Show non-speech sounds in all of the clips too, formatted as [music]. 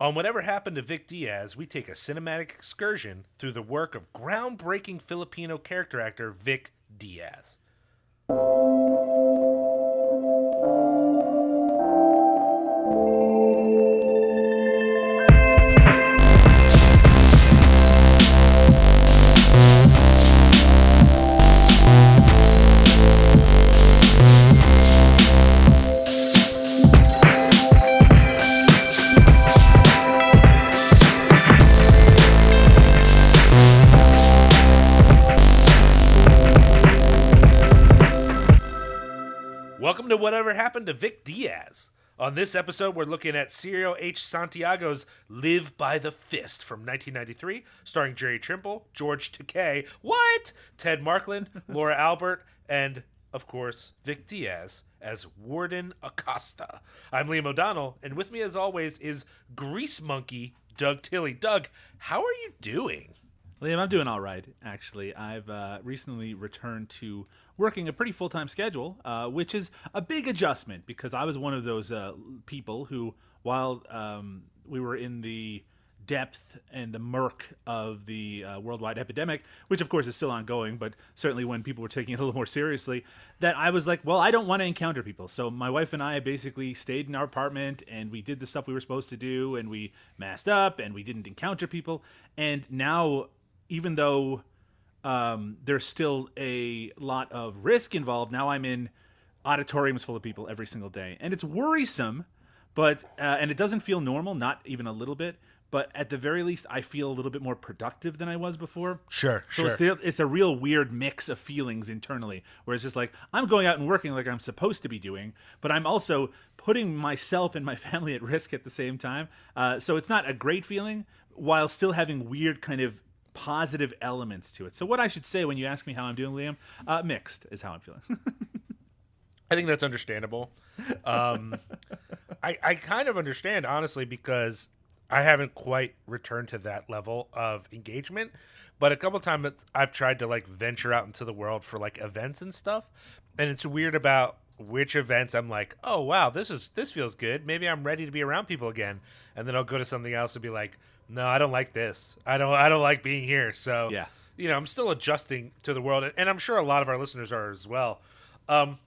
On Whatever Happened to Vic Diaz, we take a cinematic excursion through the work of groundbreaking Filipino character actor Vic Diaz. To Vic Diaz. On this episode, we're looking at Cirio H. Santiago's Live by the Fist from 1993, starring Jerry Trimble, George Takei, what? Ted Markland, [laughs] Laura Albert, and, of course, Vic Diaz as Warden Acosta. I'm Liam O'Donnell, and with me, as always, is Grease Monkey Doug Tilley. Doug, how are you doing? Liam, I'm doing all right, actually. I've uh, recently returned to working a pretty full time schedule, uh, which is a big adjustment because I was one of those uh, people who, while um, we were in the depth and the murk of the uh, worldwide epidemic, which of course is still ongoing, but certainly when people were taking it a little more seriously, that I was like, well, I don't want to encounter people. So my wife and I basically stayed in our apartment and we did the stuff we were supposed to do and we masked up and we didn't encounter people. And now even though um, there's still a lot of risk involved, now I'm in auditoriums full of people every single day, and it's worrisome. But uh, and it doesn't feel normal, not even a little bit. But at the very least, I feel a little bit more productive than I was before. Sure, Sure. So it's the, it's a real weird mix of feelings internally, where it's just like I'm going out and working like I'm supposed to be doing, but I'm also putting myself and my [laughs] family at risk at the same time. Uh, so it's not a great feeling, while still having weird kind of positive elements to it. So what I should say when you ask me how I'm doing, Liam, uh, mixed is how I'm feeling. [laughs] I think that's understandable. Um, [laughs] I I kind of understand honestly because I haven't quite returned to that level of engagement. But a couple times I've tried to like venture out into the world for like events and stuff, and it's weird about which events I'm like, oh wow, this is this feels good. Maybe I'm ready to be around people again, and then I'll go to something else and be like, no, I don't like this. I don't I don't like being here. So Yeah. you know, I'm still adjusting to the world, and I'm sure a lot of our listeners are as well. Um,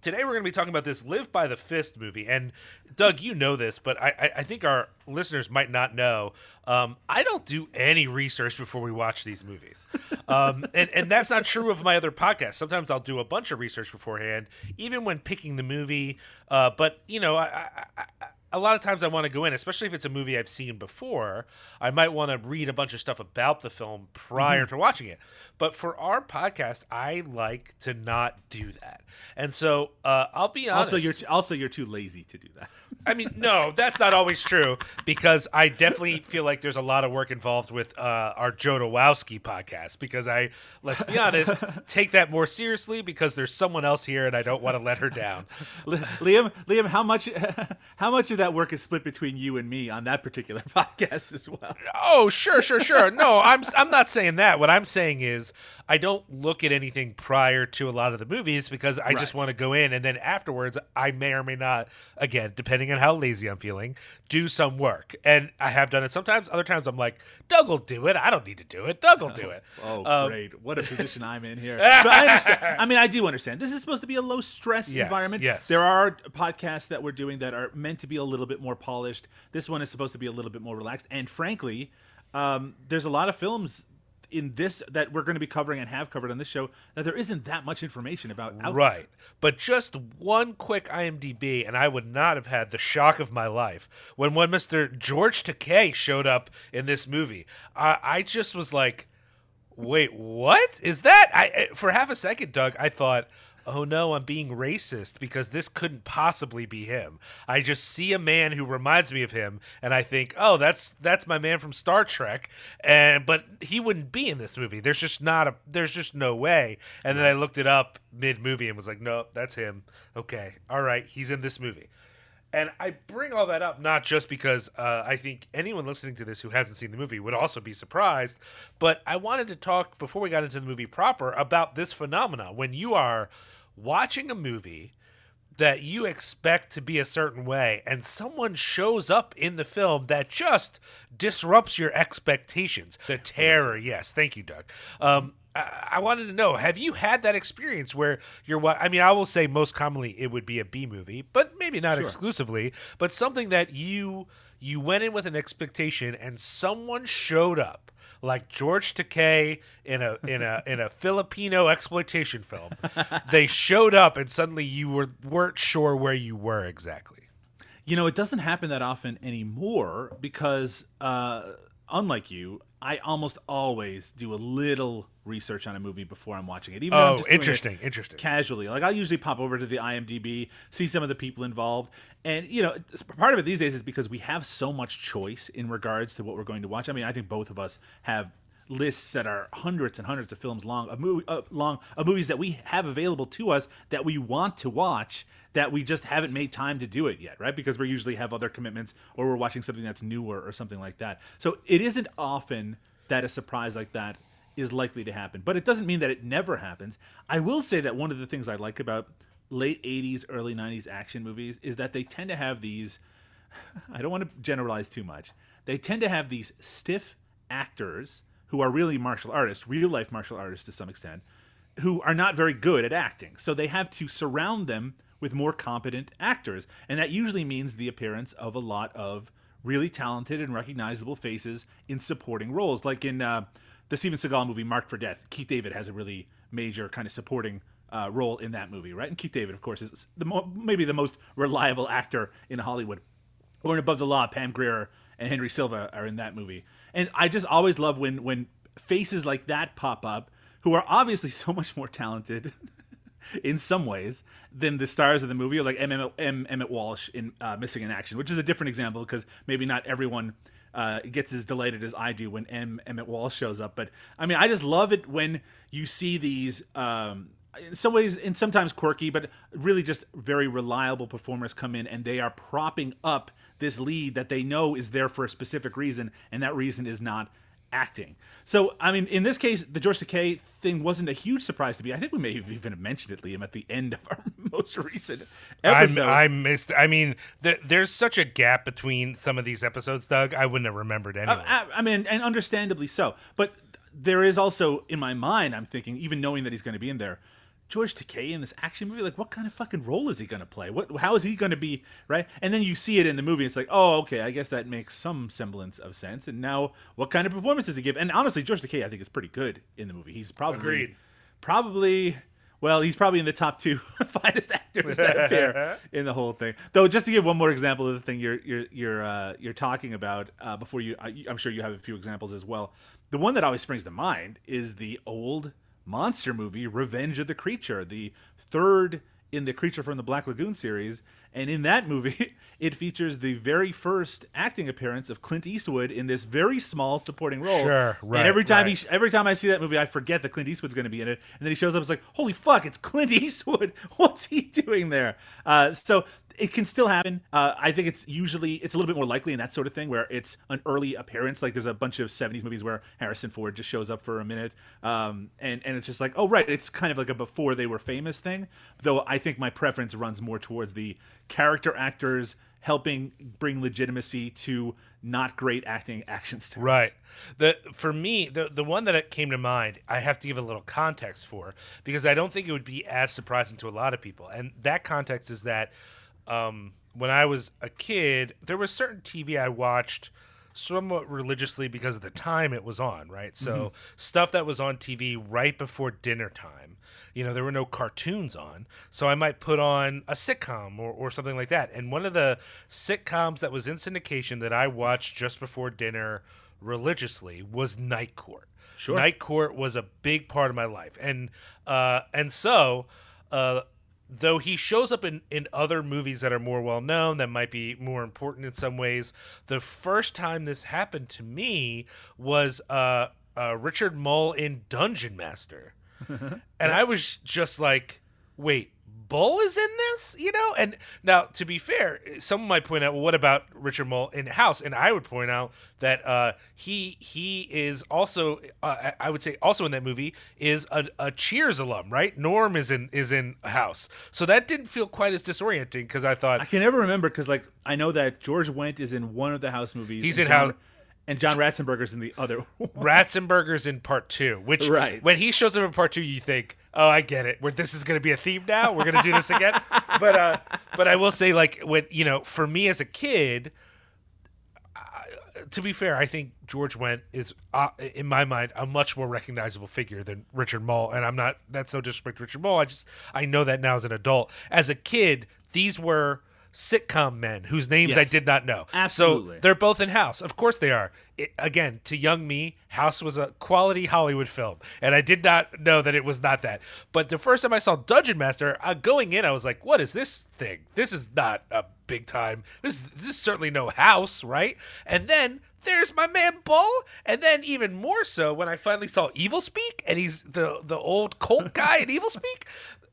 today we're going to be talking about this "Live by the Fist" movie, and Doug, you know this, but I, I, I think our listeners might not know. Um, I don't do any research before we watch these movies, um, [laughs] and and that's not true of my other podcasts. Sometimes I'll do a bunch of research beforehand, even when picking the movie. Uh, but you know, I, I, I a lot of times I want to go in, especially if it's a movie I've seen before. I might want to read a bunch of stuff about the film prior Mm-hmm. to watching it. But for our podcast, I like to not do that. And so uh, I'll be honest. also, you're t- also you're too lazy to do that. [laughs] I mean, no, that's not always true because I definitely feel like there's a lot of work involved with uh, our Jodorowsky podcast because I, let's be honest, [laughs] take that more seriously because there's someone else here and I don't want to let her down. [laughs] Liam, Liam, how much how much of that work is split between you and me on that particular [laughs] podcast as well? Oh, sure, sure, sure. No, I'm I'm not saying that. What I'm saying is I don't look at anything prior to a lot of the movies because I just want to go in and then afterwards I may or may not again, depending on how lazy I'm feeling, do some work. And I have done it sometimes. Other times I'm like, Doug will do it. I don't need to do it. Doug will do it. [laughs] Oh, Um, great! What a position I'm in here. [laughs] But I understand. I mean, I do understand. This is supposed to be a low stress Yes, environment. yes. There are podcasts that we're doing that are meant to be a little bit more polished. This one is supposed to be a little bit more relaxed. And frankly, um, there's a lot of films in this that we're going to be covering and have covered on this show that there isn't that much information about. Out Right. But just one quick IMDb, and I would not have had the shock of my life when one Mr. George Takei showed up in this movie. I, I just was like, wait, what is that? I I- For half a second, Doug, I thought, oh no, I'm being racist because this couldn't possibly be him. I just see a man who reminds me of him, and I think, oh, that's that's my man from Star Trek, and but he wouldn't be in this movie. There's just not a, there's just no way. And then I looked it up mid movie and was like, no, that's him. Okay, all right, he's in this movie. And I bring all that up not just because uh, I think anyone listening to this who hasn't seen the movie would also be surprised, but I wanted to talk before we got into the movie proper about this phenomena when you are watching a movie that you expect to be a certain way, and someone shows up in the film that just disrupts your expectations. The terror, yes, thank you, Doug. Um, I, I wanted to know: Have you had that experience where you're? I mean, I will say most commonly it would be a B movie, but maybe not exclusively. But something that you you went in with an expectation, and someone showed up like George Takei in a in a in a [laughs] Filipino exploitation film. they showed up, and suddenly you were weren't sure where you were exactly. You know, it doesn't happen that often anymore because, uh, unlike you, I almost always do a little research on a movie before I'm watching it. Even Oh, just interesting, interesting. Casually, like I'll usually pop over to the IMDb, see some of the people involved, and you know, part of it these days is because we have so much choice in regards to what we're going to watch. I mean, I think both of us have lists that are hundreds and hundreds of films long, of movie, uh, long of movies that we have available to us that we want to watch that we just haven't made time to do it yet, right? Because we usually have other commitments or we're watching something that's newer or something like that. So it isn't often that a surprise like that is likely to happen, but it doesn't mean that it never happens. I will say that one of the things I like about late 80s, early 90s action movies is that they tend to have these [laughs] I don't want to generalize too much. They tend to have these stiff actors who are really martial artists, real life martial artists to some extent, who are not very good at acting. So they have to surround them with more competent actors. And that usually means the appearance of a lot of really talented and recognizable faces in supporting roles. Like in uh, the Steven Seagal movie Marked for Death, Keith David has a really major kind of supporting uh, role in that movie, right? And Keith David, of course, is the mo- maybe the most reliable actor in Hollywood or in Above the Law, Pam Grier and Henry Silva are in that movie. And I just always love when when faces like that pop up, who are obviously [laughs] so much more talented [laughs] in some ways than the stars of the movie, like M. M. Emmett Walsh in uh, Missing in Action, which is a different example because maybe not everyone. Uh, gets as delighted as I do when M. Emmett Walsh shows up, but I mean, I just love it when you see these um, in some ways and sometimes quirky but really just very reliable performers come in and they are propping up this lead that they know is there for a specific reason and that reason is not acting so i mean in this case the george takei thing wasn't a huge surprise to me i think we may have even mentioned it liam at the end of our [laughs] most recent episode I missed. I mean, th- there's such a gap between some of these episodes, Doug. I wouldn't have remembered anyway. I, I mean, and understandably so. But there is also in my mind, I'm thinking, even knowing that he's going to be in there, George Takei in this action movie, like, what kind of fucking role is he going to play? What, how is he going to be, right? And then you see it in the movie. It's like, oh, okay, I guess that makes some semblance of sense. And now, what kind of performance does he give? And honestly, George Takei, I think, is pretty good in the movie. He's probably, Agreed. probably. Well, he's probably in the top two [laughs] finest actors that [laughs] appear in the whole thing. Though, just to give one more example of the thing you're you're you're uh, you're talking about uh, before you, I, I'm sure you have a few examples as well. The one that always springs to mind is the old monster movie Revenge of the Creature, the third in the Creature from the Black Lagoon series. And in that movie, [laughs] it features the very first acting appearance of Clint Eastwood in this very small supporting role. Sure, right, And every time right. he every time I see that movie, I forget that Clint Eastwood's going to be in it, and then he shows up. It's like, holy fuck, it's Clint [laughs] Eastwood. What's he doing there? Uh, so it can still happen. Uh, I think it's usually it's a little bit more likely in that sort of thing where it's an early appearance. Like there's a bunch of '70s movies where Harrison Ford just shows up for a minute, um, and and it's just like, oh right, it's kind of like a before they were famous thing. Though I think my preference runs more towards the character actors helping bring legitimacy to not great acting action stars. Right. The for me, the the one that came to mind, I have to give a little context for because I don't think it would be as surprising to a lot of people. And that context is that um, when I was a kid, there was certain TV I watched somewhat religiously because of the time it was on, right? So stuff that was on TV right before dinner time. You know, there were no cartoons on. So I might put on a sitcom or, or something like that. And one of the sitcoms that was in syndication that I watched just before dinner religiously was Night Court. Sure. Night Court was a big part of my life. And uh and so uh though he shows up in, in other movies that are more well known that might be more important in some ways the first time this happened to me was uh, uh richard moll in dungeon master. [laughs] And i was just like wait Bull is in this, you know? And now, to be fair, someone might point out, well, what about Richard Moll in House? And I would point out that uh, he he is also, uh, I would say, also in that movie is a, a, Cheers alum, right? Norm is in is in House, so that didn't feel quite as disorienting because I thought I can never remember because like I know that George Wendt is in one of the House movies. He's in John, House. And John Ratzenberger's in the other. [laughs] Ratzenberger's in part two, which right. when he shows up in part two, you think, oh, I get it. Where this is going to be a theme now. We're going to do this again. [laughs] but uh, but I will say, like, when you know, for me as a kid, uh, to be fair, I think George Wendt is, uh, in my mind, a much more recognizable figure than Richard Moll. And I'm not. That's no disrespect to Richard Moll. I just I know that now as an adult. As a kid, these were sitcom men whose names Yes. I did not know. Absolutely. So they're both in House. Of course they are. It, again, to young me, House was a quality Hollywood film, and I did not know that it was not that. But the first time I saw Dungeon Master, uh, going in, I was like, "What is this thing? This is not a big time. This is, this is certainly no House, right?" And then there's my man Bull, and then even more so when I finally saw Evilspeak, and he's the the old cult guy in [laughs] Evilspeak.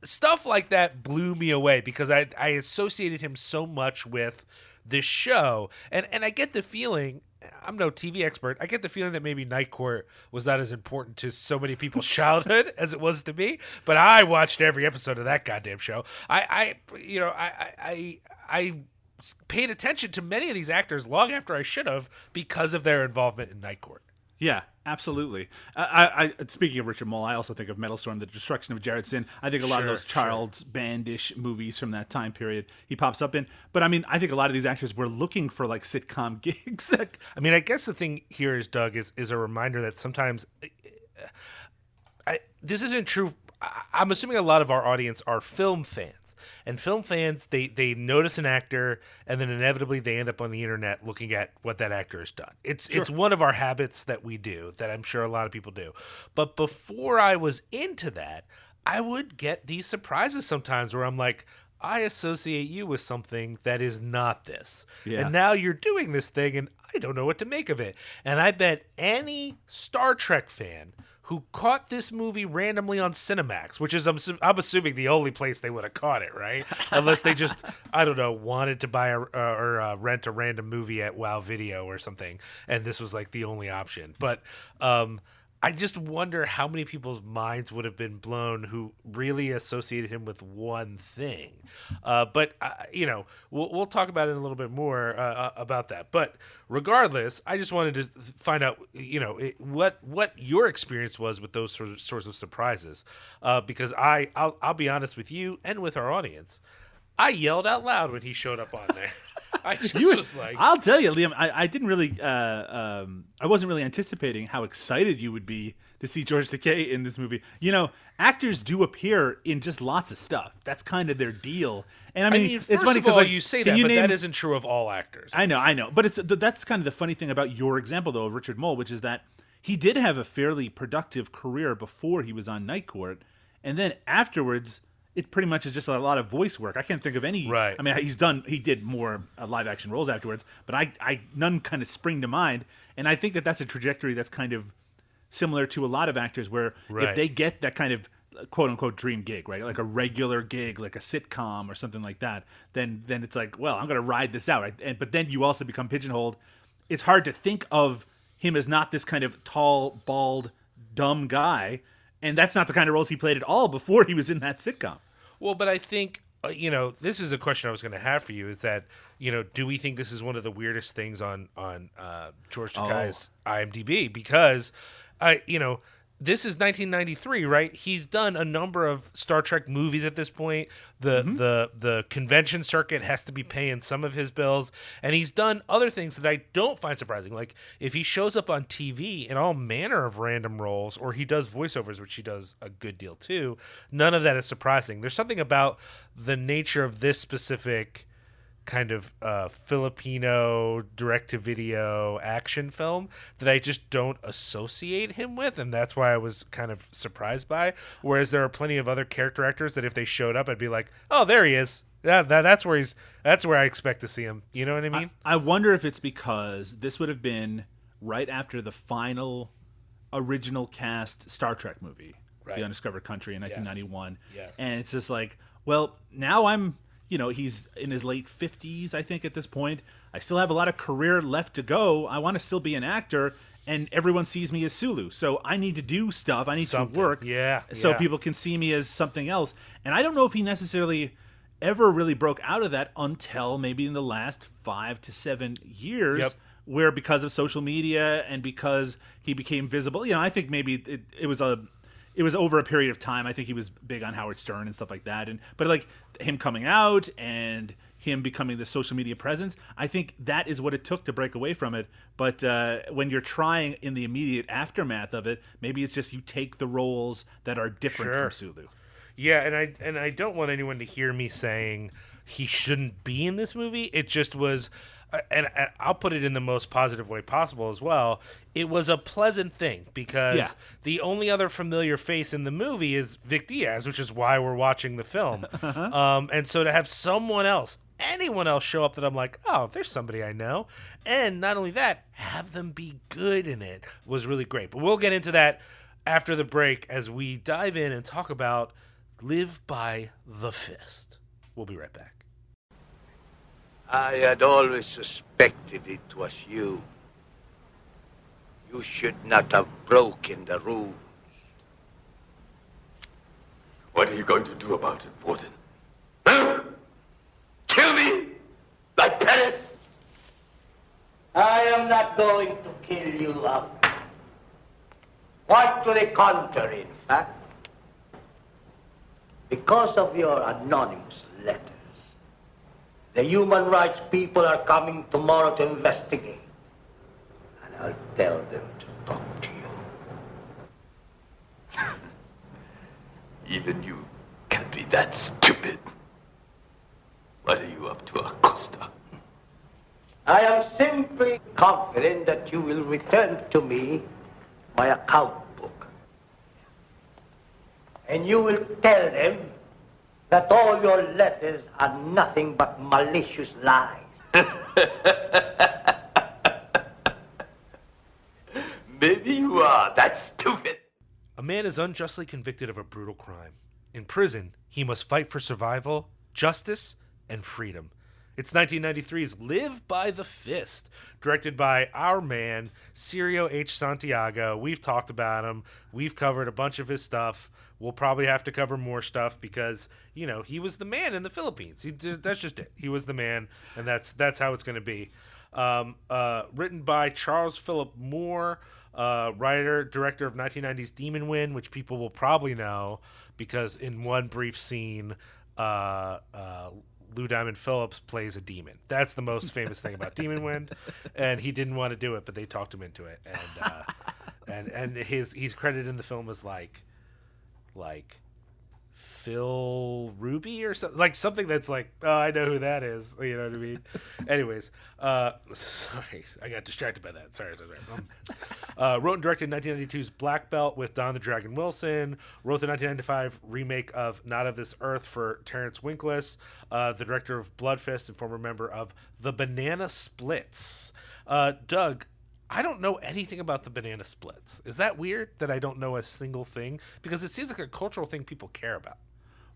Stuff like that blew me away because I I associated him so much with this show, and and I get the feeling. I'm no TV expert. I get the feeling that maybe Night Court was not as important to so many people's [laughs] childhood as it was to me. But I watched every episode of that goddamn show. I, I you know, I, I, I, I paid attention to many of these actors long after I should have because of their involvement in Night Court. Yeah, absolutely. I, I, speaking of Richard Moll, I also think of Metal Storm, The Destruction of Jared-Syn. I think a lot Sure, of those sure. Charles Bandish movies from that time period he pops up in. But I mean, I think a lot of these actors were looking for like sitcom [laughs] gigs. That, I mean, I guess the thing here is, Doug, is is a reminder that sometimes I, this isn't true. I- I'm assuming a lot of our audience are film fans, and film fans they they notice an actor, and then inevitably they end up on the internet looking at what that actor has done. It's it's one of our habits that we do that I'm sure a lot of people do. But before I was into that, I would get these surprises sometimes where I'm like. I associate you with something that is not this. Yeah. And now you're doing this thing and I don't know what to make of it. And I bet any Star Trek fan who caught this movie randomly on Cinemax, which is I'm, I'm assuming the only place they would have caught it, right? [laughs] Unless they just I don't know wanted to buy a, uh, or uh, rent a random movie at Wow Video or something, and this was like the only option. But um, I just wonder how many people's minds would have been blown who really associated him with one thing. Uh, but uh, you know, we'll we'll talk about it a little bit more uh, uh, about that. But regardless, I just wanted to find out, you know, it, what what your experience was with those sort of, sorts of surprises, uh, because I I'll, I'll be honest with you and with our audience. I yelled out loud when he showed up on there. I [laughs] just You- was like, I'll tell you, Liam. I, I didn't really, uh, um, I wasn't really anticipating how excited you would be to see George Takei in this movie. You know, actors do appear in just lots of stuff. That's kind of their deal. And I I mean, mean, it's funny because like, you say that, you but name, that isn't true of all actors. I know, I know, but it's that's kind of the funny thing about your example though of Richard Moll, which is that he did have a fairly productive career before he was on Night Court, and then afterwards, it pretty much is just a lot of voice work. I can't think of any. Right. I mean, he's done. He did more uh, live action roles afterwards, but I, I none kind of spring to mind, and I think that that's a trajectory that's kind of similar to a lot of actors where Right. if they get that kind of quote unquote dream gig, right? Like a regular gig, like a sitcom or something like that, then then it's like, well, I'm gonna ride this out. Right? And but then you also become pigeonholed. It's hard to think of him as not this kind of tall, bald, dumb guy. And that's not the kind of roles he played at all before he was in that sitcom. Well, but I think uh, you know this is a question I was going to have for you. Is that you know do we think this is one of the weirdest things on on uh, George Takei's IMDb because I you know this is 1993, right? He's done a number of Star Trek movies at this point. The mm-hmm. the the convention circuit has to be paying some of his bills, and he's done other things that I don't find surprising. Like if he shows up on TV in all manner of random roles, or he does voiceovers, which he does a good deal too. None of that is surprising. There's something about the nature of this specific kind of uh, Filipino direct to video action film that I just don't associate him with, and that's why I was kind of surprised by. Whereas there are plenty of other character actors that if they showed up, I'd be like, oh, there he is. Yeah, that, that's where he's. That's where I expect to see him. You know what I mean? I wonder if it's because this would have been right after the final original cast Star Trek movie, Right. The Undiscovered Country in 1991. Yes. And it's just like, Well, now I'm, you know, he's in his late 50s, I think, at this point. I still have a lot of career left to go. I want to still be an actor, and everyone sees me as Sulu. So I need to do stuff. I need Something. to work. Yeah, So yeah. people can see me as something else. And I don't know if he necessarily ever really broke out of that until maybe in the last five to seven years. Yep. Where because of social media and because he became visible, you know, I think maybe it, it was a it was over a period of time. I think he was big on Howard Stern and stuff like that. And but like him coming out and him becoming the social media presence, I think that is what it took to break away from it. But uh, when you're trying in the immediate aftermath of it, maybe it's just you take the roles that are different Sure. from Sulu. Yeah, and I and I don't want anyone to hear me saying he shouldn't be in this movie. It just was, and, and I'll put it in the most positive way possible as well. It was a pleasant thing because Yeah. the only other familiar face in the movie is Vic Diaz, which is why we're watching the film. [laughs] um, and so to have someone else, anyone else show up that I'm like, oh, there's somebody I know, and not only that, have them be good in it was really great. But we'll get into that after the break as we dive in and talk about Live by the Fist. We'll be right back. I had always suspected it was you. You should not have broken the rules. What are you going to do about it, Warden? Huh? Kill me? Like Paris? I am not going to kill you up. Quite to the contrary, in fact. Because of your anonymous letters, the human rights people are coming tomorrow to investigate. And I'll tell them to talk to you. [laughs] Even you can't be that stupid. What are you up to, Acosta? I am simply confident that you will return to me my account book. And you will tell them that all your letters are nothing but malicious lies. [laughs] Maybe you are That's stupid. A man is unjustly convicted of a brutal crime. In prison, he must fight for survival, justice, and freedom. It's 1993's Live by the Fist, directed by our man, Cirio H. Santiago. We've talked about him. We've covered a bunch of his stuff. We'll probably have to cover more stuff because, you know, he was the man in the Philippines. He did, that's just it. He was the man, and that's that's how it's going to be. Um, uh, written by Charles Philip Moore, uh, writer, director of 1990's Demon Wind, which people will probably know because in one brief scene, uh, uh, Lou Diamond Phillips plays a demon. That's the most famous thing about Demon Wind, [laughs] and he didn't want to do it, but they talked him into it, and uh, and and his he's credited in the film as like like Phil Ruby or something like something that's like oh I know who that is you know what I mean? [laughs] Anyways uh [laughs] sorry I got distracted by that. Sorry sorry, sorry. Um, uh, wrote and directed 1992's Black Belt with Don the Dragon Wilson. Wrote the 1995 remake of Not of This Earth for Terrence Winkless. Uh, the director of Blood Fist and former member of the Banana Splits. Uh, Doug I don't know anything about the banana splits. Is that weird that I don't know a single thing? Because it seems like a cultural thing people care about.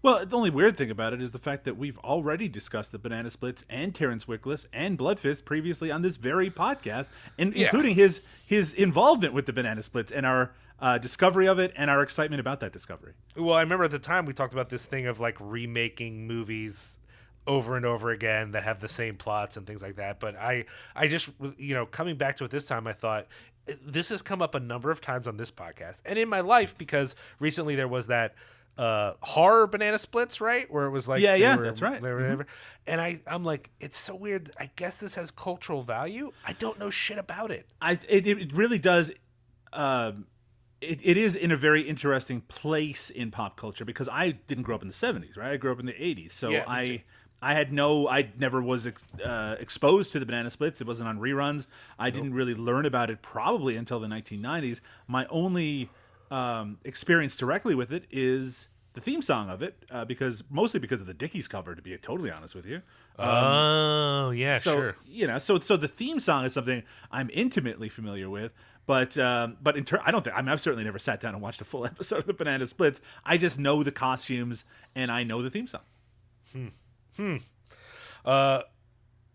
Well, the only weird thing about it is the fact that we've already discussed the Banana Splits and Terrence Winkless and Bloodfist previously on this very podcast, and Yeah. including his his involvement with the Banana Splits and our uh, discovery of it and our excitement about that discovery. Well, I remember at the time we talked about this thing of like remaking movies over and over again that have the same plots and things like that. But I, I just, you know, coming back to it this time, I thought this has come up a number of times on this podcast and in my life because recently there was that uh horror banana splits right where it was like Yeah, yeah, were- that's right. were- and i i'm like it's so weird i guess this has cultural value i don't know shit about it I it, it really does. Um, it, it is in a very interesting place in pop culture because I didn't grow up in the '70s, right? I grew up in the '80s, so Yeah, I. I had no, I never was ex, uh, exposed to the Banana Splits. It wasn't on reruns. I didn't really learn about it probably until the 1990s. My only um, experience directly with it is the theme song of it, uh, because mostly because of the Dickies cover, to be totally honest with you. oh yeah so sure you know so so the theme song is something i'm intimately familiar with but um but in turn i don't think I mean, i've certainly never sat down and watched a full [laughs] episode of the banana splits i just know the costumes and i know the theme song Uh,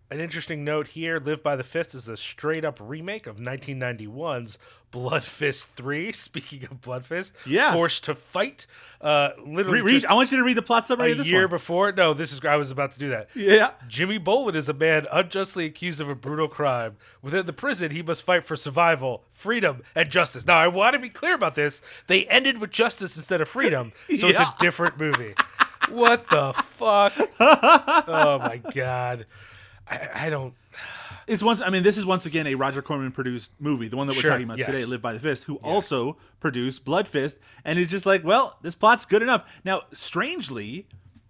an interesting note here Live by the Fist is a straight up remake of 1991's Blood Fist 3. [laughs] Speaking of Blood Fist, Yeah. Forced to Fight. Uh, literally, Re- read, I want you to read the plot summary a of this year one. before. No, this is, I was about to do that. Yeah. Jimmy Boland is a man unjustly accused of a brutal crime. Within the prison, he must fight for survival, freedom, and justice. Now, I want to be clear about this. They ended with justice instead of freedom, so it's a [laughs] different movie. What the fuck? [laughs] oh my god. I, I don't. It's once. I mean, this is once again a Roger Corman produced movie, the one that we're Sure, talking about yes. today, Live by the Fist, who also produced Blood Fist, and is just like, well, this plot's good enough. Now, strangely,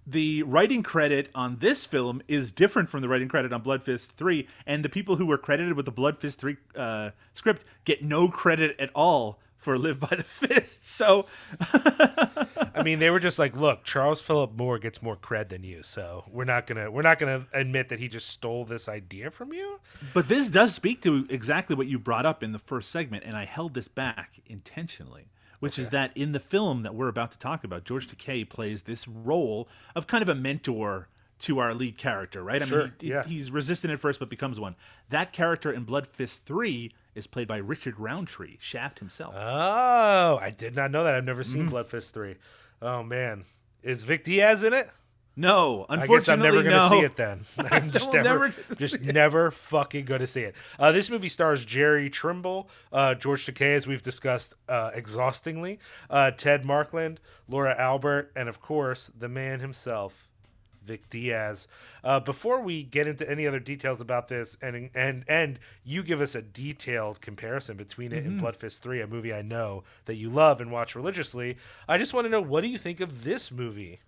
the writing credit on this film is different from the writing credit on Blood Fist Three, and the people who were credited with the Blood Fist Three uh, script get no credit at all for Live by the Fist. So, I mean, they were just like, look, Charles Philip Moore gets more cred than you, so we're not gonna we're not gonna admit that he just stole this idea from you. but this does speak to exactly what you brought up in the first segment, and I held this back intentionally, which is that in the film that we're about to talk about, George Takei plays this role of kind of a mentor to our lead character, right? I Sure, mean, he, yeah. he's resistant at first, but becomes one. That character in Blood Fist 3 is played by Richard Roundtree, Shaft himself. Oh, I did not know that. I've never seen Blood Fist three. Oh man, is Vic Diaz in it? no, I unfortunately, guess I'm never going [laughs] [laughs] to no. see it then. I'm just never, never just never fucking going to see it. Uh, this movie stars Jerry Trimble, uh, George Takei, as we've discussed uh, exhaustingly, uh, Ted Markland, Laura Albert, and of course the man himself, Vic Diaz. Uh, before we get into any other details about this, and and and you give us a detailed comparison between it Mm-hmm. and Blood Fist Three, a movie I know that you love and watch religiously. I just want to know what do you think of this movie?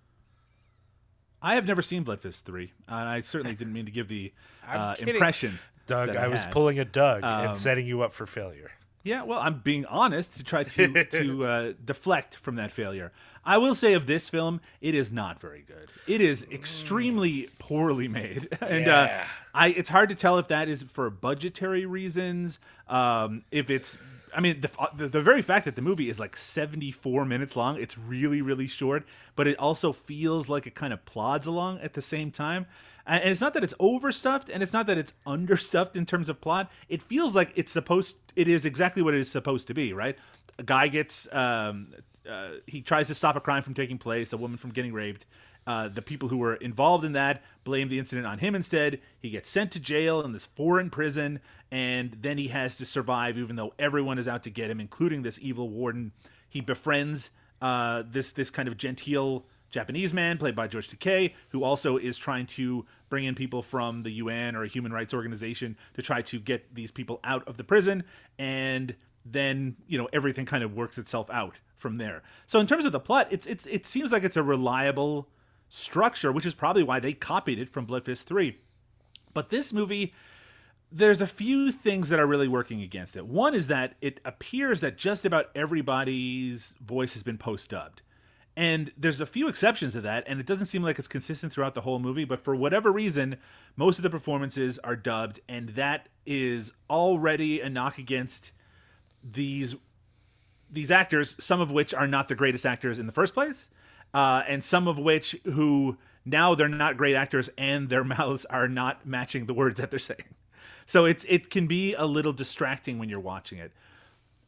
I have never seen Blood Fist 3, and I certainly didn't mean to give the [laughs] uh, impression. Doug, that I, was pulling a Doug Um, and setting you up for failure. Yeah, well, I'm being honest to try to [laughs] to uh, deflect from that failure. I will say of this film, it is not very good. It is extremely poorly made, [laughs] and uh, I it's hard to tell if that is for budgetary reasons. Um, if it's, I mean, the, the the very fact that the movie is like 74 minutes long, it's really really short, but it also feels like it kind of plods along at the same time. And it's not that it's overstuffed, and it's not that it's understuffed in terms of plot. It feels like it's supposed. It is exactly what it is supposed to be, right? A guy gets. Um, uh, he tries to stop a crime from taking place, a woman from getting raped. Uh, the people who were involved in that blame the incident on him instead. He gets sent to jail in this foreign prison, and then he has to survive, even though everyone is out to get him, including this evil warden. He befriends uh, this this kind of genteel Japanese man played by George Takei, who also is trying to bring in people from the UN or a human rights organization to try to get these people out of the prison. And then, you know, everything kind of works itself out from there. So in terms of the plot, it's it's it seems like it's a reliable structure, which is probably why they copied it from Blood Fist 3. But this movie there's a few things that are really working against it. One is that it appears that just about everybody's voice has been post dubbed. And there's a few exceptions to that, and it doesn't seem like it's consistent throughout the whole movie, but for whatever reason, most of the performances are dubbed, and that is already a knock against these these actors, some of which are not the greatest actors in the first place, uh, and some of which who now they're not great actors and their [laughs] mouths are not matching the words that they're saying. So it's it can be a little distracting when you're watching it.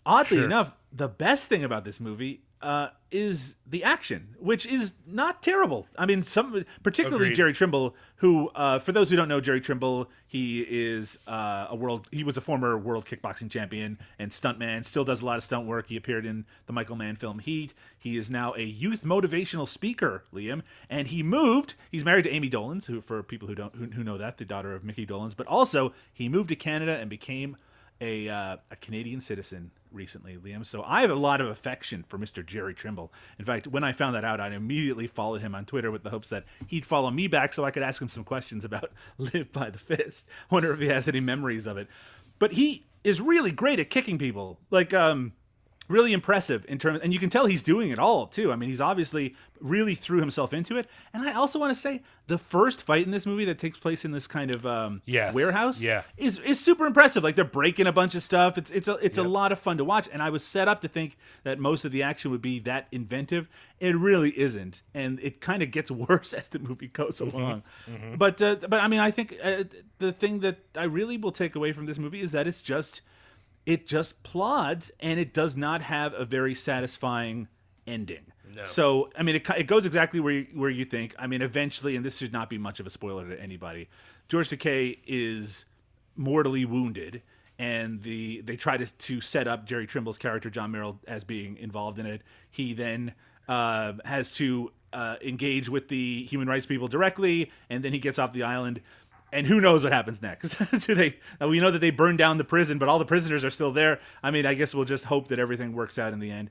Oddly Sure. enough, the best thing about this movie uh, is the action, which is not terrible. I mean, some particularly Agreed. Jerry Trimble, who, uh, for those who don't know, Jerry Trimble, he is uh, a world. He was a former world kickboxing champion and stuntman. Still does a lot of stunt work. He appeared in the Michael Mann film Heat. He is now a youth motivational speaker, Liam, and he moved. He's married to Ami Dolenz, who, for people who don't who, who know that, the daughter of Mickey Dolenz. But also, he moved to Canada and became a uh, a Canadian citizen recently, Liam. So I have a lot of affection for Mr. Jerry Trimble. In fact, when I found that out, I immediately followed him on Twitter with the hopes that he'd follow me back so I could ask him some questions about [laughs] Live by the Fist. Wonder if he has any memories of it. But he is really great at kicking people. Like um really impressive in terms, and you can tell he's doing it all too. I mean, he's obviously really threw himself into it. And I also want to say the first fight in this movie that takes place in this kind of um, Yes. warehouse, Yeah. is is super impressive. Like they're breaking a bunch of stuff. It's it's a it's a lot of fun to watch. And I was set up to think that most of the action would be that inventive. It really isn't, and it kind of gets [laughs] worse as the movie goes along. But uh, but I mean, I think uh, the thing that I really will take away from this movie is that it's just it just plods and it does not have a very satisfying ending. So I mean, it, it goes exactly where you, where you think. I mean, eventually, and this should not be much of a spoiler to anybody. George Takei is mortally wounded, and the they try to to set up Jerry Trimble's character John Merrill as being involved in it. He then uh, has to uh, engage with the human rights people directly, and then he gets off the island. And who knows what happens next? [laughs] Do they? uh, We know that they burned down the prison, but all the prisoners are still there. I mean, I guess we'll just hope that everything works out in the end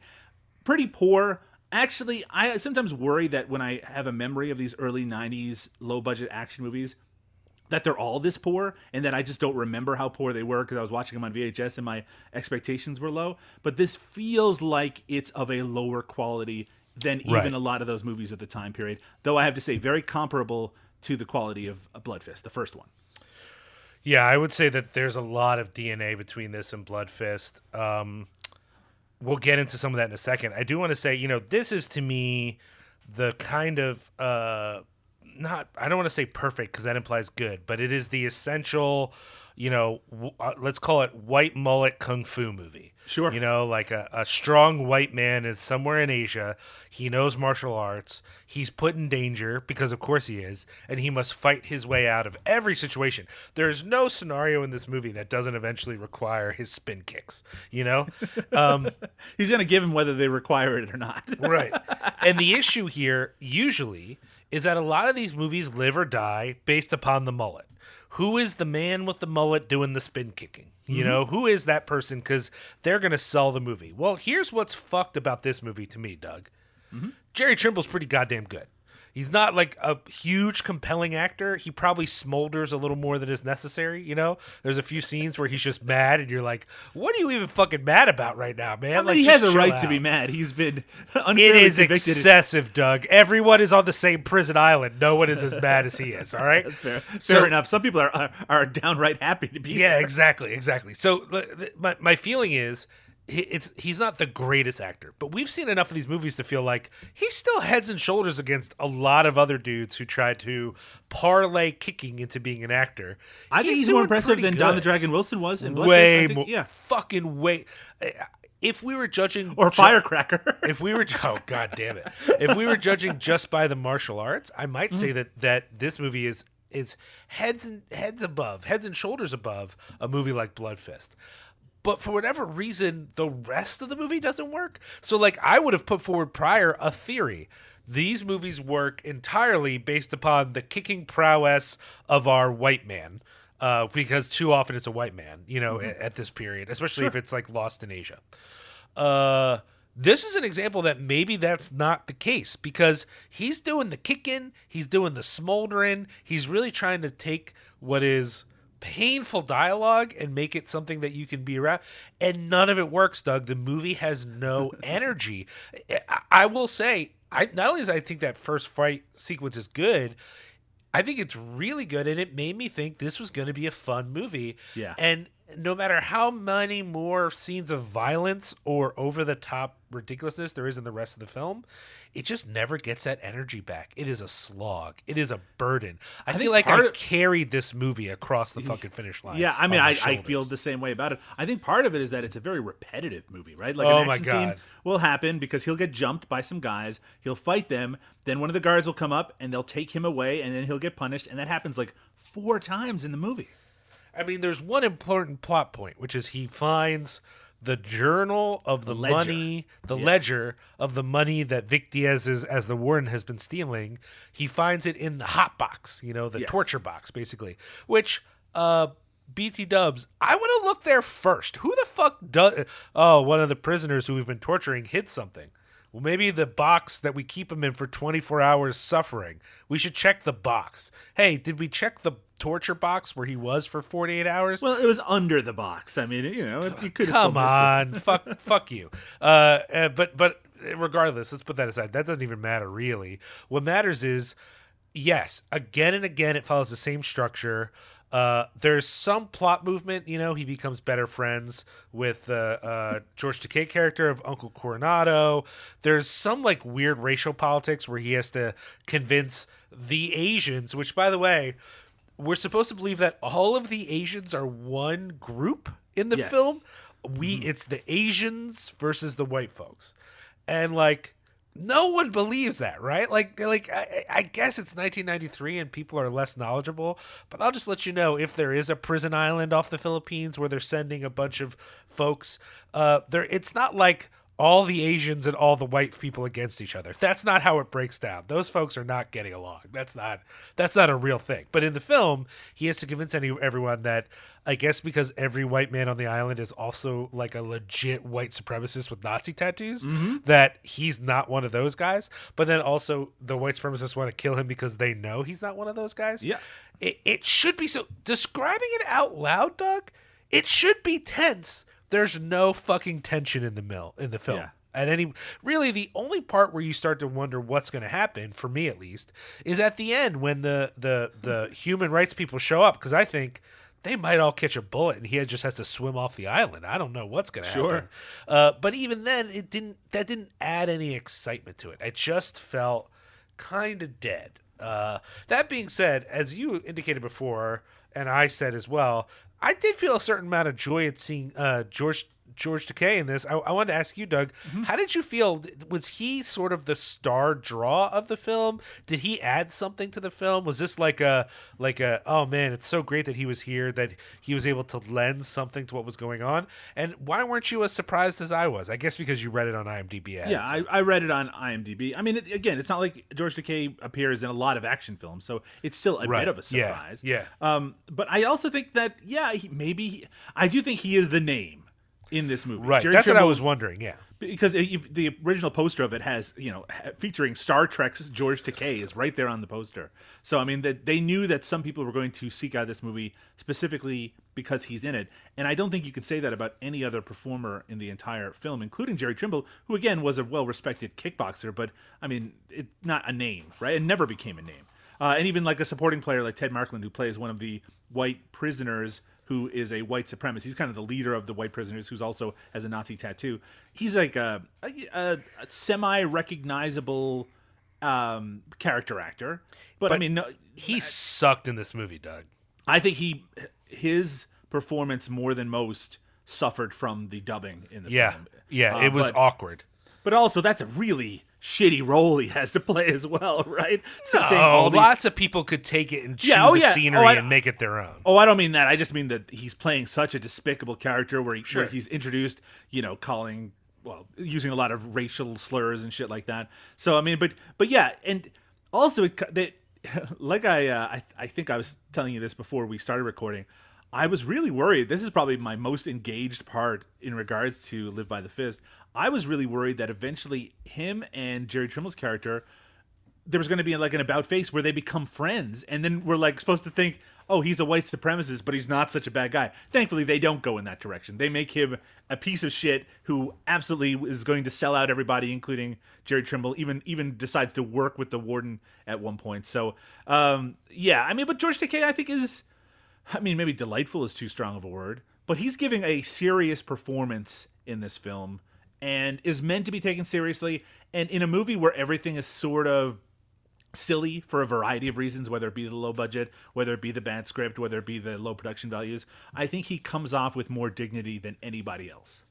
pretty poor. Actually, I sometimes worry that when I have a memory of these early 90s low budget action movies, that they're all this poor and that I just don't remember how poor they were because I was watching them on VHS and my expectations were low. But this feels like it's of a lower quality than even Right. a lot of those movies at the time period. Though I have to say, very comparable to the quality of Blood Fist, the first one. Yeah, I would say that there's a lot of DNA between this and Blood Fist. Um, we'll get into some of that in a second. I do want to say, you know, this is to me the kind of uh, not. I don't want to say perfect because that implies good, but it is the essential. You know, w- uh, let's call it white mullet kung fu movie. Sure. You know, like a, a strong white man is somewhere in Asia. He knows martial arts. He's put in danger because, of course, he is, and he must fight his way out of every situation. There's no scenario in this movie that doesn't eventually require his spin kicks. You know, [laughs] um, He's going to give him whether they require it or not. right? [laughs] And the issue here usually is that a lot of these movies live or die based upon the mullet. Who is the man with the mullet doing the spin kicking? You mm-hmm. know, who is that person? Because they're going to sell the movie. Well, here's what's fucked about this movie to me, Doug. Mm-hmm. Jerry Trimble's pretty goddamn good. He's not like a huge, compelling actor. He probably smolders a little more than is necessary. You know, there's a few scenes where he's just mad, and you're like, "What are you even fucking mad about right now, man?" I mean, like, he has a right to be mad. He's been [laughs] It is convicted. excessive, Doug. Everyone is on the same prison island. No one is as bad as he is. All right. [laughs] That's fair. So- fair enough. Some people are, are are downright happy to be Yeah, there. exactly, exactly. So my my feeling is it's he's not the greatest actor, but we've seen enough of these movies to feel like he's still heads and shoulders against a lot of other dudes who tried to parlay kicking into being an actor. I think he's, more impressive than Don the. Dragon Wilson was in Blood Way think. more, Yeah, fucking way. Eh, if we were judging or Firecracker. [laughs] if we were oh god damn it if we were judging just by the martial arts i might say that that this movie is is heads and heads above heads and shoulders above a movie like blood fist but for whatever reason the rest of the movie doesn't work. So like i would have put forward prior a theory. These movies work entirely based upon the kicking prowess of our white man uh, because too often it's a white man, you know, at, at this period, especially if it's like lost in Asia. Uh this is an example that maybe that's not the case because he's doing the kicking, he's doing the smoldering, he's really trying to take what is painful dialogue and make it something that you can be around and none of it works doug the movie has no [laughs] energy I, I will say i not only does i think that first fight sequence is good I think it's really good, and it made me think this was going to be a fun movie. Yeah. And no matter how many more scenes of violence or over the top ridiculousness there is in the rest of the film, it just never gets that energy back. It is a slog. It is a burden. I, think feel like I of- carried this movie across the fucking finish [laughs] line. Yeah, I mean, I, I feel the same way about it. I think part of it is that it's a very repetitive movie, right? Like Oh an my God. will happen because he'll get jumped by some guys, he'll fight them, then one of the guards will come up and they'll take him away, and then he'll get punished, and that happens like four times in the movie. I mean, there's one important plot point, which is he finds the journal of the, ledger. money, the ledger of the money that Vic Diaz is, as the warden has been stealing. He finds it in the hot box, you know, the Yes. torture box, basically. Which, uh, BT Dubs, I want to look there first. Who the fuck does? Oh, one of the prisoners who we've been torturing hid something. Well, maybe the box that we keep him in for 24 hours suffering. We should check the box. Hey, did we check the torture box where he was for 48 hours? Well, it was under the box. I mean, you know, you could have been. Come on, [laughs] fuck, fuck you. Uh, uh, but but regardless, let's put that aside. That doesn't even matter really. What matters is, yes, again and again, it follows the same structure. Uh, there's some plot movement. You know, he becomes better friends with the uh, uh, George Takei character of Uncle Coronado. There's some like weird racial politics where he has to convince the Asians, which, by the way, we're supposed to believe that all of the Asians are one group in the Yes. film. We it's the Asians versus the white folks, and like no one believes that, right? Like like I, I guess it's 1993 and people are less knowledgeable, but I'll just let you know if there is a prison island off the Philippines where they're sending a bunch of folks, uh, there it's not like all the Asians and all the white people against each other. That's not how it breaks down. Those folks are not getting along. That's not that's not a real thing. But in the film, he has to convince any everyone that I guess because every white man on the island is also like a legit white supremacist with Nazi tattoos, mm-hmm. that he's not one of those guys. But then also the white supremacists want to kill him because they know he's not one of those guys. Yeah. It, it should be so describing it out loud, Doug, it should be tense. There's no fucking tension in the mill in the film. Yeah. At any really the only part where you start to wonder what's going to happen for me at least is at the end when the the the human rights people show up because I think they might all catch a bullet and he just has to swim off the island. I don't know what's going to Sure. happen. Uh, but even then, it didn't. That didn't add any excitement to it. It just felt kind of dead. Uh, that being said, as you indicated before, and I said as well, I did feel a certain amount of joy at seeing uh, George George Takei in this. I, I wanted to ask you, Doug, how did you feel? Was he sort of the star draw of the film? Did he add something to the film? Was this like a like a oh man, it's so great that he was here that he was able to lend something to what was going on? And why weren't you as surprised as I was? I guess because you read it on IMDb. Yeah, I. I read it on IMDb. I mean, it, again, it's not like George Takei appears in a lot of action films, so it's still a Right. bit of a Yeah, surprise. yeah. Um, but I also think that yeah, he, maybe he, I do think he is the name in this movie. right. Jerry That's what I was wondering. Yeah. because it, the original poster of it has you know featuring Star Trek's George Takei is right there on the poster. So I mean that they knew that some people were going to seek out this movie specifically because he's in it, and I don't think you could say that about any other performer in the entire film, including Jerry Trimble, who again was a well-respected kickboxer, but I mean it's not a name, right? It never became a name. Uh, and even like a supporting player like Ted Markland, who plays one of the white prisoners who is a white supremacist. He's kind of the leader of the white prisoners, who's also has a Nazi tattoo. He's like a, a, a semi-recognizable um, character actor, but, I mean, no, He sucked in this movie, Doug. I think he his performance more than most suffered from the dubbing in the Yeah. film. Yeah. Uh, it was but, awkward. But also that's a really shitty role he has to play as well, [laughs] right? So Oh, these- lots of people could take it and chew Yeah, oh, the yeah. Oh, scenery I- and make it their own. Oh, I don't mean that. I just mean that he's playing such a despicable character where, he, Sure. where he's introduced, you know, calling, well, using a lot of racial slurs and shit like that. So I mean, but but yeah, and also it, that, [laughs] like I, uh, I I think I was telling you this before we started recording. I was really worried. This is probably my most engaged part in regards to Live by the Fist. I was really worried that eventually him and Jerry Trimble's character there was going to be like an about face where they become friends and then we're like supposed to think oh he's a white supremacist but he's not such a bad guy thankfully they don't go in that direction they make him a piece of shit who absolutely is going to sell out everybody including jerry trimble even even decides to work with the warden at one point so um yeah i mean but george takei i think is I mean, maybe delightful is too strong of a word, but he's giving a serious performance in this film and is meant to be taken seriously. And in a movie where everything is sort of silly for a variety of reasons, whether it be the low budget, whether it be the bad script, whether it be the low production values, I think he comes off with more dignity than anybody else.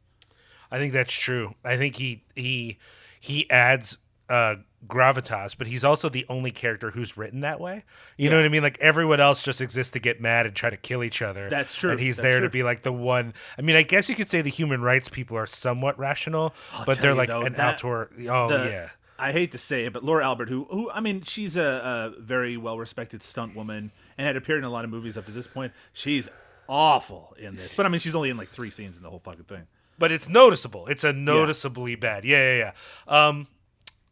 I think that's true. I think he he he adds uh gravitas, but he's also the only character who's written that way. You know what I mean? Like everyone else just exists to get mad and try to kill each other. That's true. And he's That's there to be like the one. I mean, I guess you could say the human rights people are somewhat rational, but they're like though, an that- auteur. Oh the- yeah. I hate to say it, but Laura Albert, who, who I mean, she's a, a very well respected stunt woman and had appeared in a lot of movies up to this point. She's awful in this, but I mean, she's only in like three scenes in the whole fucking thing. but it's noticeable. It's a noticeably bad. Yeah, yeah, yeah. Um,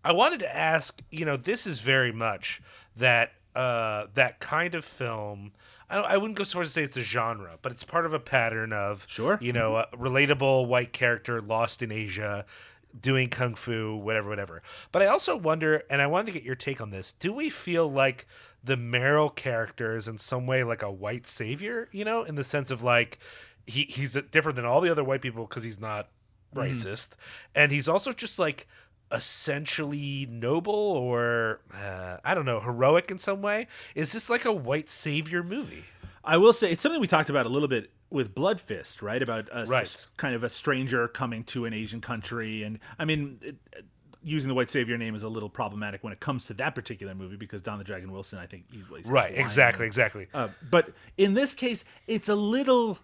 I wanted to ask. You know, this is very much that uh, that kind of film. I, I wouldn't go so far as to say it's a genre, but it's part of a pattern of Sure. You know, a relatable white character lost in Asia, doing kung fu, whatever, whatever. But I also wonder, and I wanted to get your take on this. Do we feel like the Merrill character is in some way like a white savior? You know, in the sense of like he he's different than all the other white people because he's not racist, and he's also just like essentially noble or uh, I don't know heroic in some way. Is this like a white savior movie? I will say it's something we talked about a little bit with Blood Fist, right? About a, Right. kind of a stranger coming to an Asian country, and I mean, it, using the white savior name is a little problematic when it comes to that particular movie because Don the Dragon Wilson, I think, he's, he's Right, exactly, exactly. Uh, but in this case, it's a little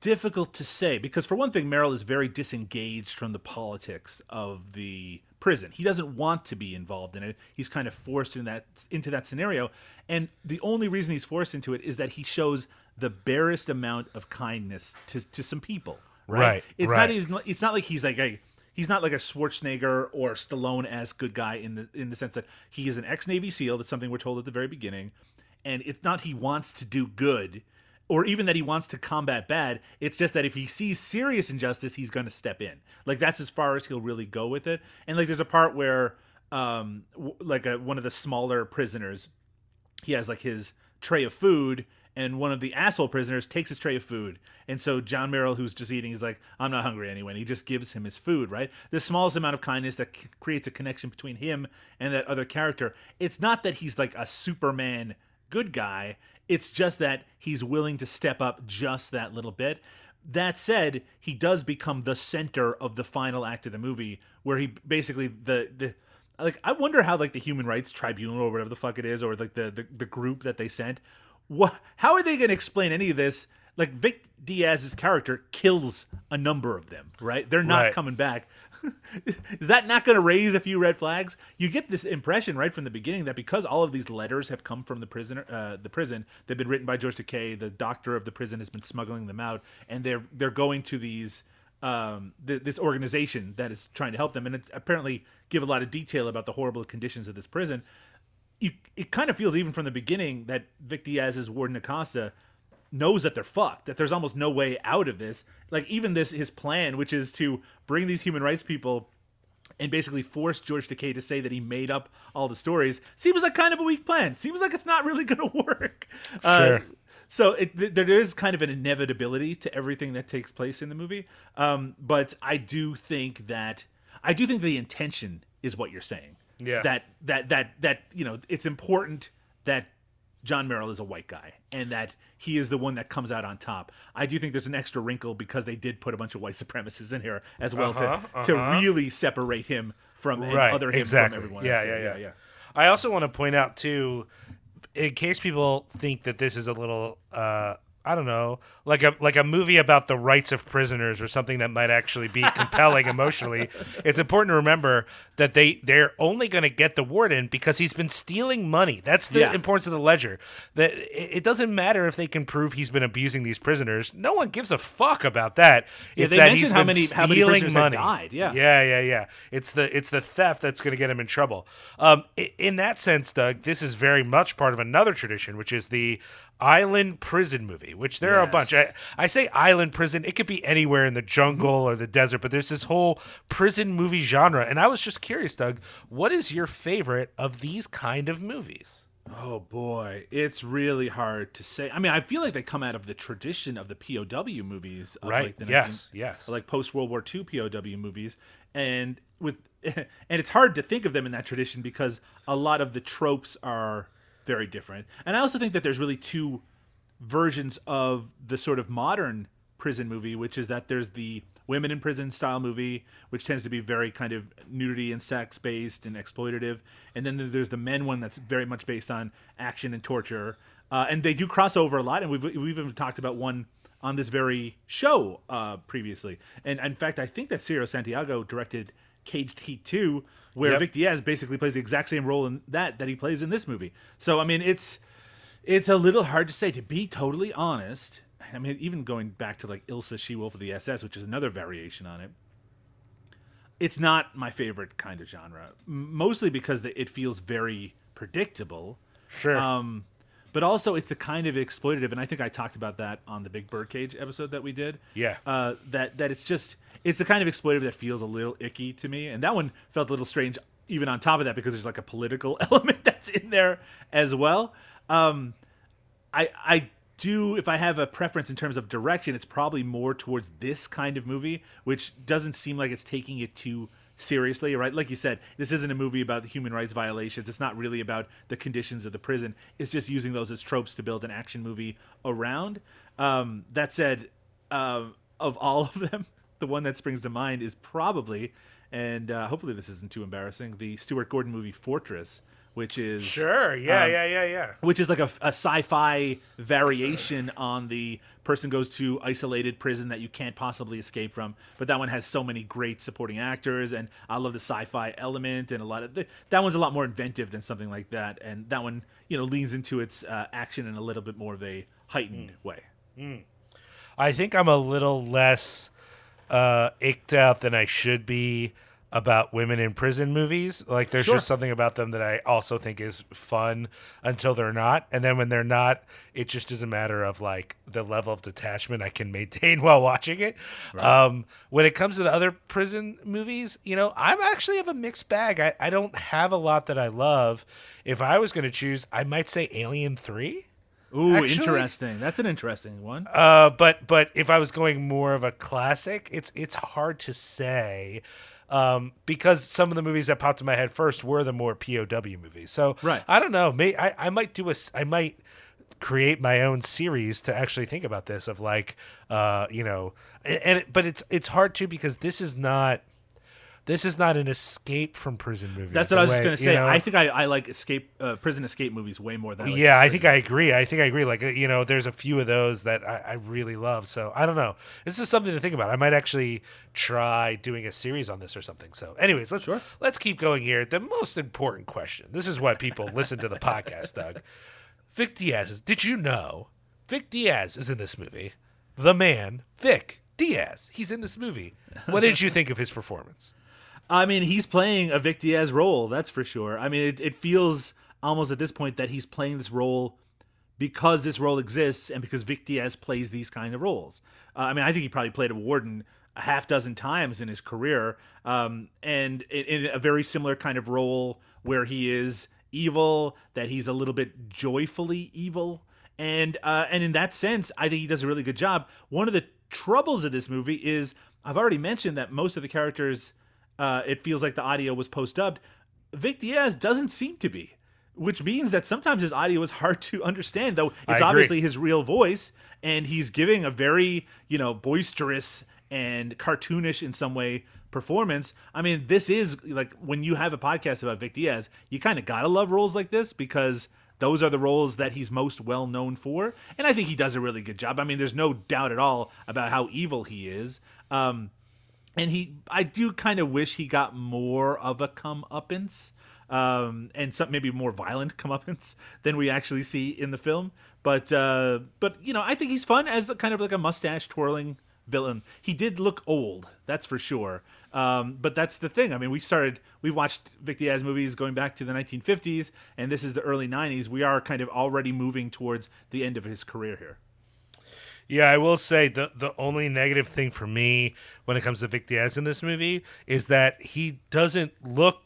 difficult to say because, for one thing, Merrill is very disengaged from the politics of the prison. He doesn't want to be involved in it. He's kind of forced in that into that scenario, and the only reason he's forced into it is that he shows the barest amount of kindness to to some people. Right. Right, It's right. not. He's, it's not like he's like a. He's not like a Schwarzenegger or Stallone as good guy in the in the sense that he is an ex Navy SEAL. That's something we're told at the very beginning, and it's not he wants to do good, or even that he wants to combat bad. It's just that if he sees serious injustice, he's going to step in. Like that's as far as he'll really go with it. And like there's a part where, um, w- like a, one of the smaller prisoners he has like his tray of food and one of the asshole prisoners takes his tray of food and so john merrill who's just eating is like i'm not hungry anyway and he just gives him his food right the smallest amount of kindness that c- creates a connection between him and that other character it's not that he's like a superman good guy it's just that he's willing to step up just that little bit that said he does become the center of the final act of the movie where he basically the the like I wonder how like the Human Rights Tribunal or whatever the fuck it is, or like the the, the group that they sent, what how are they going to explain any of this? Like Vic Diaz's character kills a number of them, right? They're not Right. coming back. [laughs] is that not going to raise a few red flags? You get this impression right from the beginning that because all of these letters have come from the prisoner, uh, the prison, they've been written by George Takei. The doctor of the prison has been smuggling them out, and they're they're going to these um, th- this organization that is trying to help them, and apparently give a lot of detail about the horrible conditions of this prison. You, it kind of feels even from the beginning that Vic Diaz's Warden Acosta knows that they're fucked, that there's almost no way out of this. Like even this his plan, which is to bring these human rights people and basically force George Takei to say that he made up all the stories, seems like kind of a weak plan. Seems like it's not really [laughs] going to work. Uh, Sure. so it, th- there is kind of an inevitability to everything that takes place in the movie. Um, but I do think that I do think the intention is what you're saying. Yeah. That that that that you know it's important that John Merrill is a white guy and that he is the one that comes out on top. I do think there's an extra wrinkle because they did put a bunch of white supremacists in here as well Uh-huh, to to uh-huh. really separate him from right other him exactly from everyone yeah, else. yeah yeah yeah i also want to point out too in case people think that this is a little uh I don't know, like a like a movie about the rights of prisoners or something that might actually be [laughs] compelling emotionally. It's important to remember that they they're only going to get the warden because he's been stealing money. That's the Yeah. importance of the ledger. That it, doesn't matter if they can prove he's been abusing these prisoners. No one gives a fuck about that. Yeah, it's they that mention he's how been many- how many prisoners money. died, yeah. yeah, yeah, yeah. It's the it's the theft that's going to get him in trouble. Um, in that sense, Doug, this is very much part of another tradition, which is the island prison movie. Which there are a bunch. I, I say island prison. It could be anywhere in the jungle or the desert, but there's this whole prison movie genre. And I was just curious, Doug, what is your favorite of these kind of movies? Oh boy, it's really hard to say. I mean, I feel like they come out of the tradition of the POW movies, of Right. Like the Yes, yes. like post World War II POW movies, and with [laughs] and it's hard to think of them in that tradition because a lot of the tropes are very different. And I also think that there's really two versions of the sort of modern prison movie, which is that there's the women in prison style movie, which tends to be very kind of nudity and sex based and exploitative, and then there's the men one that's very much based on action and torture. Uh, and they do cross over a lot, and we've we've even talked about one on this very show uh, previously. And in fact, I think that Cirio Santiago directed Caged Heat 2, where Yep. Vic Diaz basically plays the exact same role in that that he plays in this movie. So I mean, it's it's a little hard to say. To be totally honest, I mean, even going back to like Ilsa She Wolf of the SS, which is another variation on it. It's not my favorite kind of genre, mostly because it feels very predictable. Sure. Um, but also it's the kind of exploitative, and I think I talked about that on the Big Birdcage episode that we did. Yeah. Uh, that that it's just it's the kind of exploitative that feels a little icky to me, and that one felt a little strange. Even on top of that, because there's like a political [laughs] element that's in there as well. Um, I I do if I have a preference in terms of direction, it's probably more towards this kind of movie, which doesn't seem like it's taking it too seriously, right? Like you said, this isn't a movie about the human rights violations. It's not really about the conditions of the prison. It's just using those as tropes to build an action movie around. Um, that said, um, of all of them, [laughs] the one that springs to mind is probably, and uh, hopefully this isn't too embarrassing, the Stuart Gordon movie Fortress, which is sure. Yeah. um, yeah. Yeah. Yeah. which is like a, a sci-fi variation on the person goes to isolated prison that you can't possibly escape from. But that one has so many great supporting actors, and I love the sci-fi element and a lot of the, that one's a lot more inventive than something like that. And that one, you know, leans into its uh, action in a little bit more of a heightened way. I think I'm a little less uh, icked out than I should be about women in prison movies. Like, there's Sure. just something about them that I also think is fun until they're not. And then when they're not, it just is a matter of like the level of detachment I can [laughs] maintain while watching it. Um, when it comes to the other prison movies, you know, I'm actually of a mixed bag. I, I don't have a lot that I love. If I was going to choose, I might say Alien 3. Ooh, Actually- interesting. That's an interesting one. Uh, but but if I was going more of a classic, it's it's hard to say. Um, because some of the movies that popped in my head first were the more POW movies. So Right. I don't know. May I, I might do a I might create my own series to actually think about this of like uh you know and, and it, but it's it's hard to because this is not this is not an escape from prison movie. That's what I was way- just gonna you say. know? I think I, I like escape uh, prison escape movies way more than I like yeah, I think I agree. I think I agree. Like uh, you know, there's a few of those that I, I really love. So I don't know. This is something to think about. I might actually try doing a series on this or something. So, anyways, let's let's keep going here. The most important question. This is why people [laughs] listen to the podcast, Doug. Vic Diaz is. Did you know Vic Diaz is in this movie? The man, Vic Diaz. He's in this movie. What did you think of his performance? I mean, he's playing a Vic Diaz role, that's for sure. I mean, it, it feels almost at this point that he's playing this role because this role exists and because Vic Diaz plays these kind of roles. Uh, I mean, I think he probably played a warden a half dozen times in his career, um, and in, in a very similar kind of role where he is evil, that he's a little bit joyfully evil, and uh, and in that sense, I think he does a really good job. One of the troubles of this movie is I've already mentioned that most of the characters, uh, it feels like the audio was post dubbed. Vic Diaz doesn't seem to be, which means that sometimes his audio is hard to understand. Though it's obviously his real voice, and he's giving a very you know boisterous and cartoonish in some way performance. I mean, this is like when you have a podcast about Vic Diaz, you kind of gotta love roles like this because those are the roles that he's most well known for, and I think he does a really good job. I mean, there's no doubt at all about how evil he is. Um, and he, I do kind of wish he got more of a comeuppance, um, and some maybe more violent [laughs] comeuppance than we actually see in the film. But uh, but you know, I think he's fun as a, kind of like a mustache twirling villain. He did look old, that's for sure. Um, but that's the thing. I mean, we started, we watched Vic Diaz movies going back to the 1950s, and this is the early 90s. We are kind of already moving towards the end of his career here. Yeah, I will say the the only negative thing for me when it comes to Vic Diaz in this movie is that he doesn't look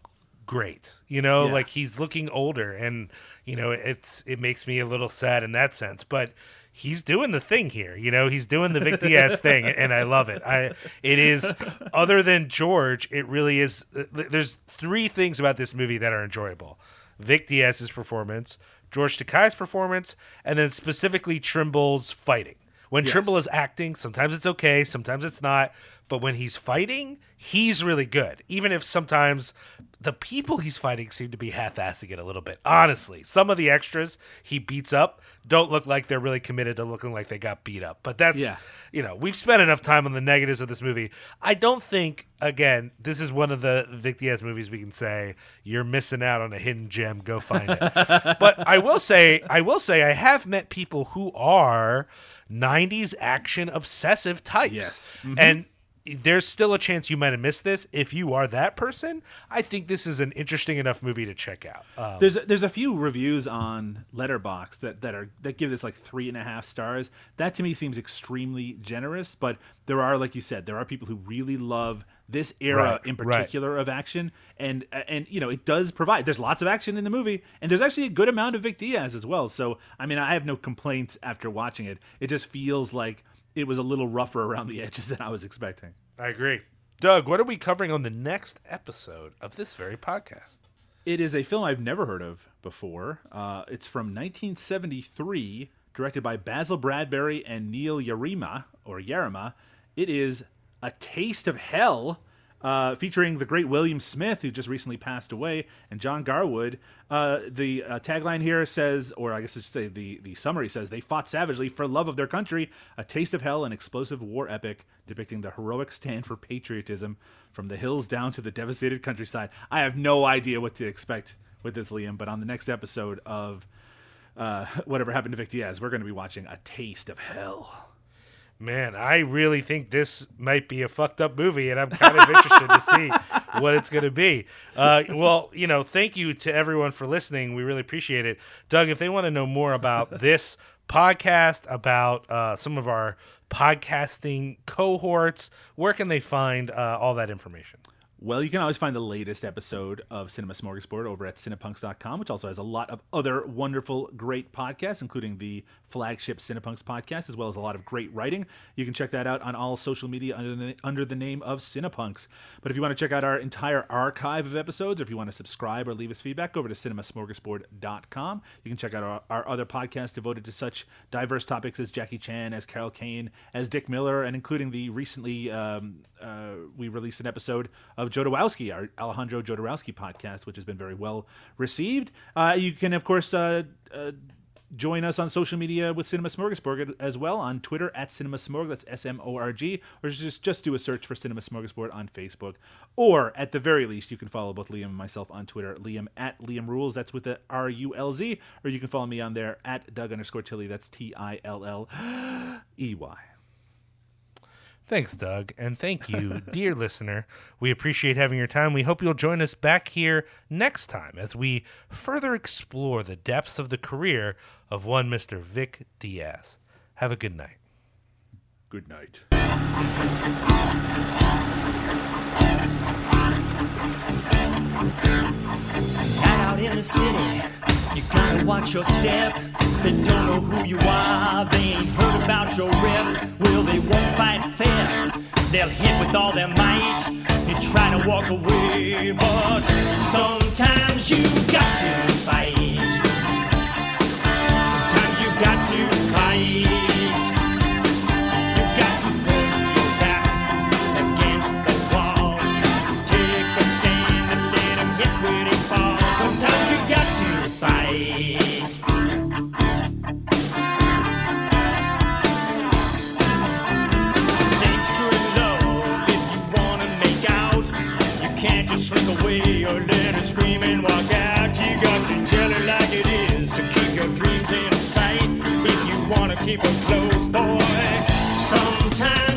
great. You know, Yeah. like he's looking older, and you know it's it makes me a little sad in that sense. But he's doing the thing here. You know, he's doing the Vic Diaz [laughs] thing, and I love it. I it is other than George, it really is. Uh, there's three things about this movie that are enjoyable: Vic Diaz's performance. George Takei's performance, and then specifically Trimble's fighting. When Yes. Trimble is acting, sometimes it's okay, sometimes it's not. but when he's fighting, he's really good. Even if sometimes the people he's fighting seem to be half-assing it a little bit. Honestly, some of the extras he beats up don't look like they're really committed to looking like they got beat up. But that's Yeah. you know, we've spent enough time on the negatives of this movie. I don't think, again, this is one of the Vic Diaz movies we can say you're missing out on a hidden gem. Go find it. [laughs] but I will say, I will say, I have met people who are '90s action obsessive types, Yes. and. There's still a chance you might have missed this. If you are that person, I think this is an interesting enough movie to check out. Um, There's there's a few reviews on Letterboxd that, that are that give this like three and a half stars. That to me seems extremely generous, but there are, like you said, there are people who really love this era Right, in right. particular of action, and and you know it does provide. There's lots of action in the movie, and there's actually a good amount of Vic Diaz as well. So I mean, I have no complaints after watching it. It just feels like it was a little rougher around the [laughs] edges than I was expecting. I agree. Doug, what are we covering on the next episode of this very podcast? It is a film I've never heard of before. Uh, it's from 1973, directed by Basil Bradbury and Neil Yarema or Yarema. It is A Taste of Hell, uh, featuring the great William Smith, who just recently passed away, and John Garwood. Uh, the uh, tagline here says, or I guess I should say the, the summary says, they fought savagely for love of their country. A Taste of Hell, an explosive war epic depicting the heroic stand for patriotism from the hills down to the devastated countryside. I have no idea what to expect with this, Liam, but on the next episode of uh, [laughs] Whatever Happened to Vic Diaz, we're going to be watching A Taste of Hell. Man, I really think this might be a fucked up movie, and I'm kind of interested to see what it's going to be. Uh, well, you know, thank you to everyone for listening. We really appreciate it. Doug, if they want to know more about this podcast, about uh, some of our podcasting cohorts, where can they find uh, all that information? Well, you can always find the latest episode of Cinema Smorgasbord over at cinepunks.com, which also has a lot of other wonderful, great podcasts, including the flagship Cinepunks podcast, as well as a lot of great writing. You can check that out on all social media under the, under the name of Cinepunks. But if you want to check out our entire archive of episodes, or if you want to subscribe or leave us feedback, over to cinemasmorgasbord.com. You can check out our, our other podcasts devoted to such diverse topics as Jackie Chan, as Carol Kane, as Dick Miller, and including the recently um, uh, we released an episode of Jodorowsky, our Alejandro Jodorowsky podcast, which has been very well received. Uh, you can, of course, uh, uh, join us on social media with Cinema Smorgasbord as well on Twitter at Cinema Smorg. That's S M O R G, or just just do a search for Cinema Smorgasbord on Facebook. Or at the very least, you can follow both Liam and myself on Twitter, Liam at Liam Rules. That's with the R U L Z, or you can follow me on there at Doug underscore Tilly. That's T I L L E Y. Thanks, Doug. And thank you, [laughs] dear listener. We appreciate having your time. We hope you'll join us back here next time as we further explore the depths of the career of one Mr. Vic Diaz. Have a good night. Good night. [laughs] out in the city. You gotta watch your step. They don't know who you are. They ain't heard about your rep. Well, they won't fight fair. They'll hit with all their might. You try to walk away, but sometimes you got to fight. Sometimes you got to fight. Keep your dreams in sight. If you wanna keep her close, boy, sometimes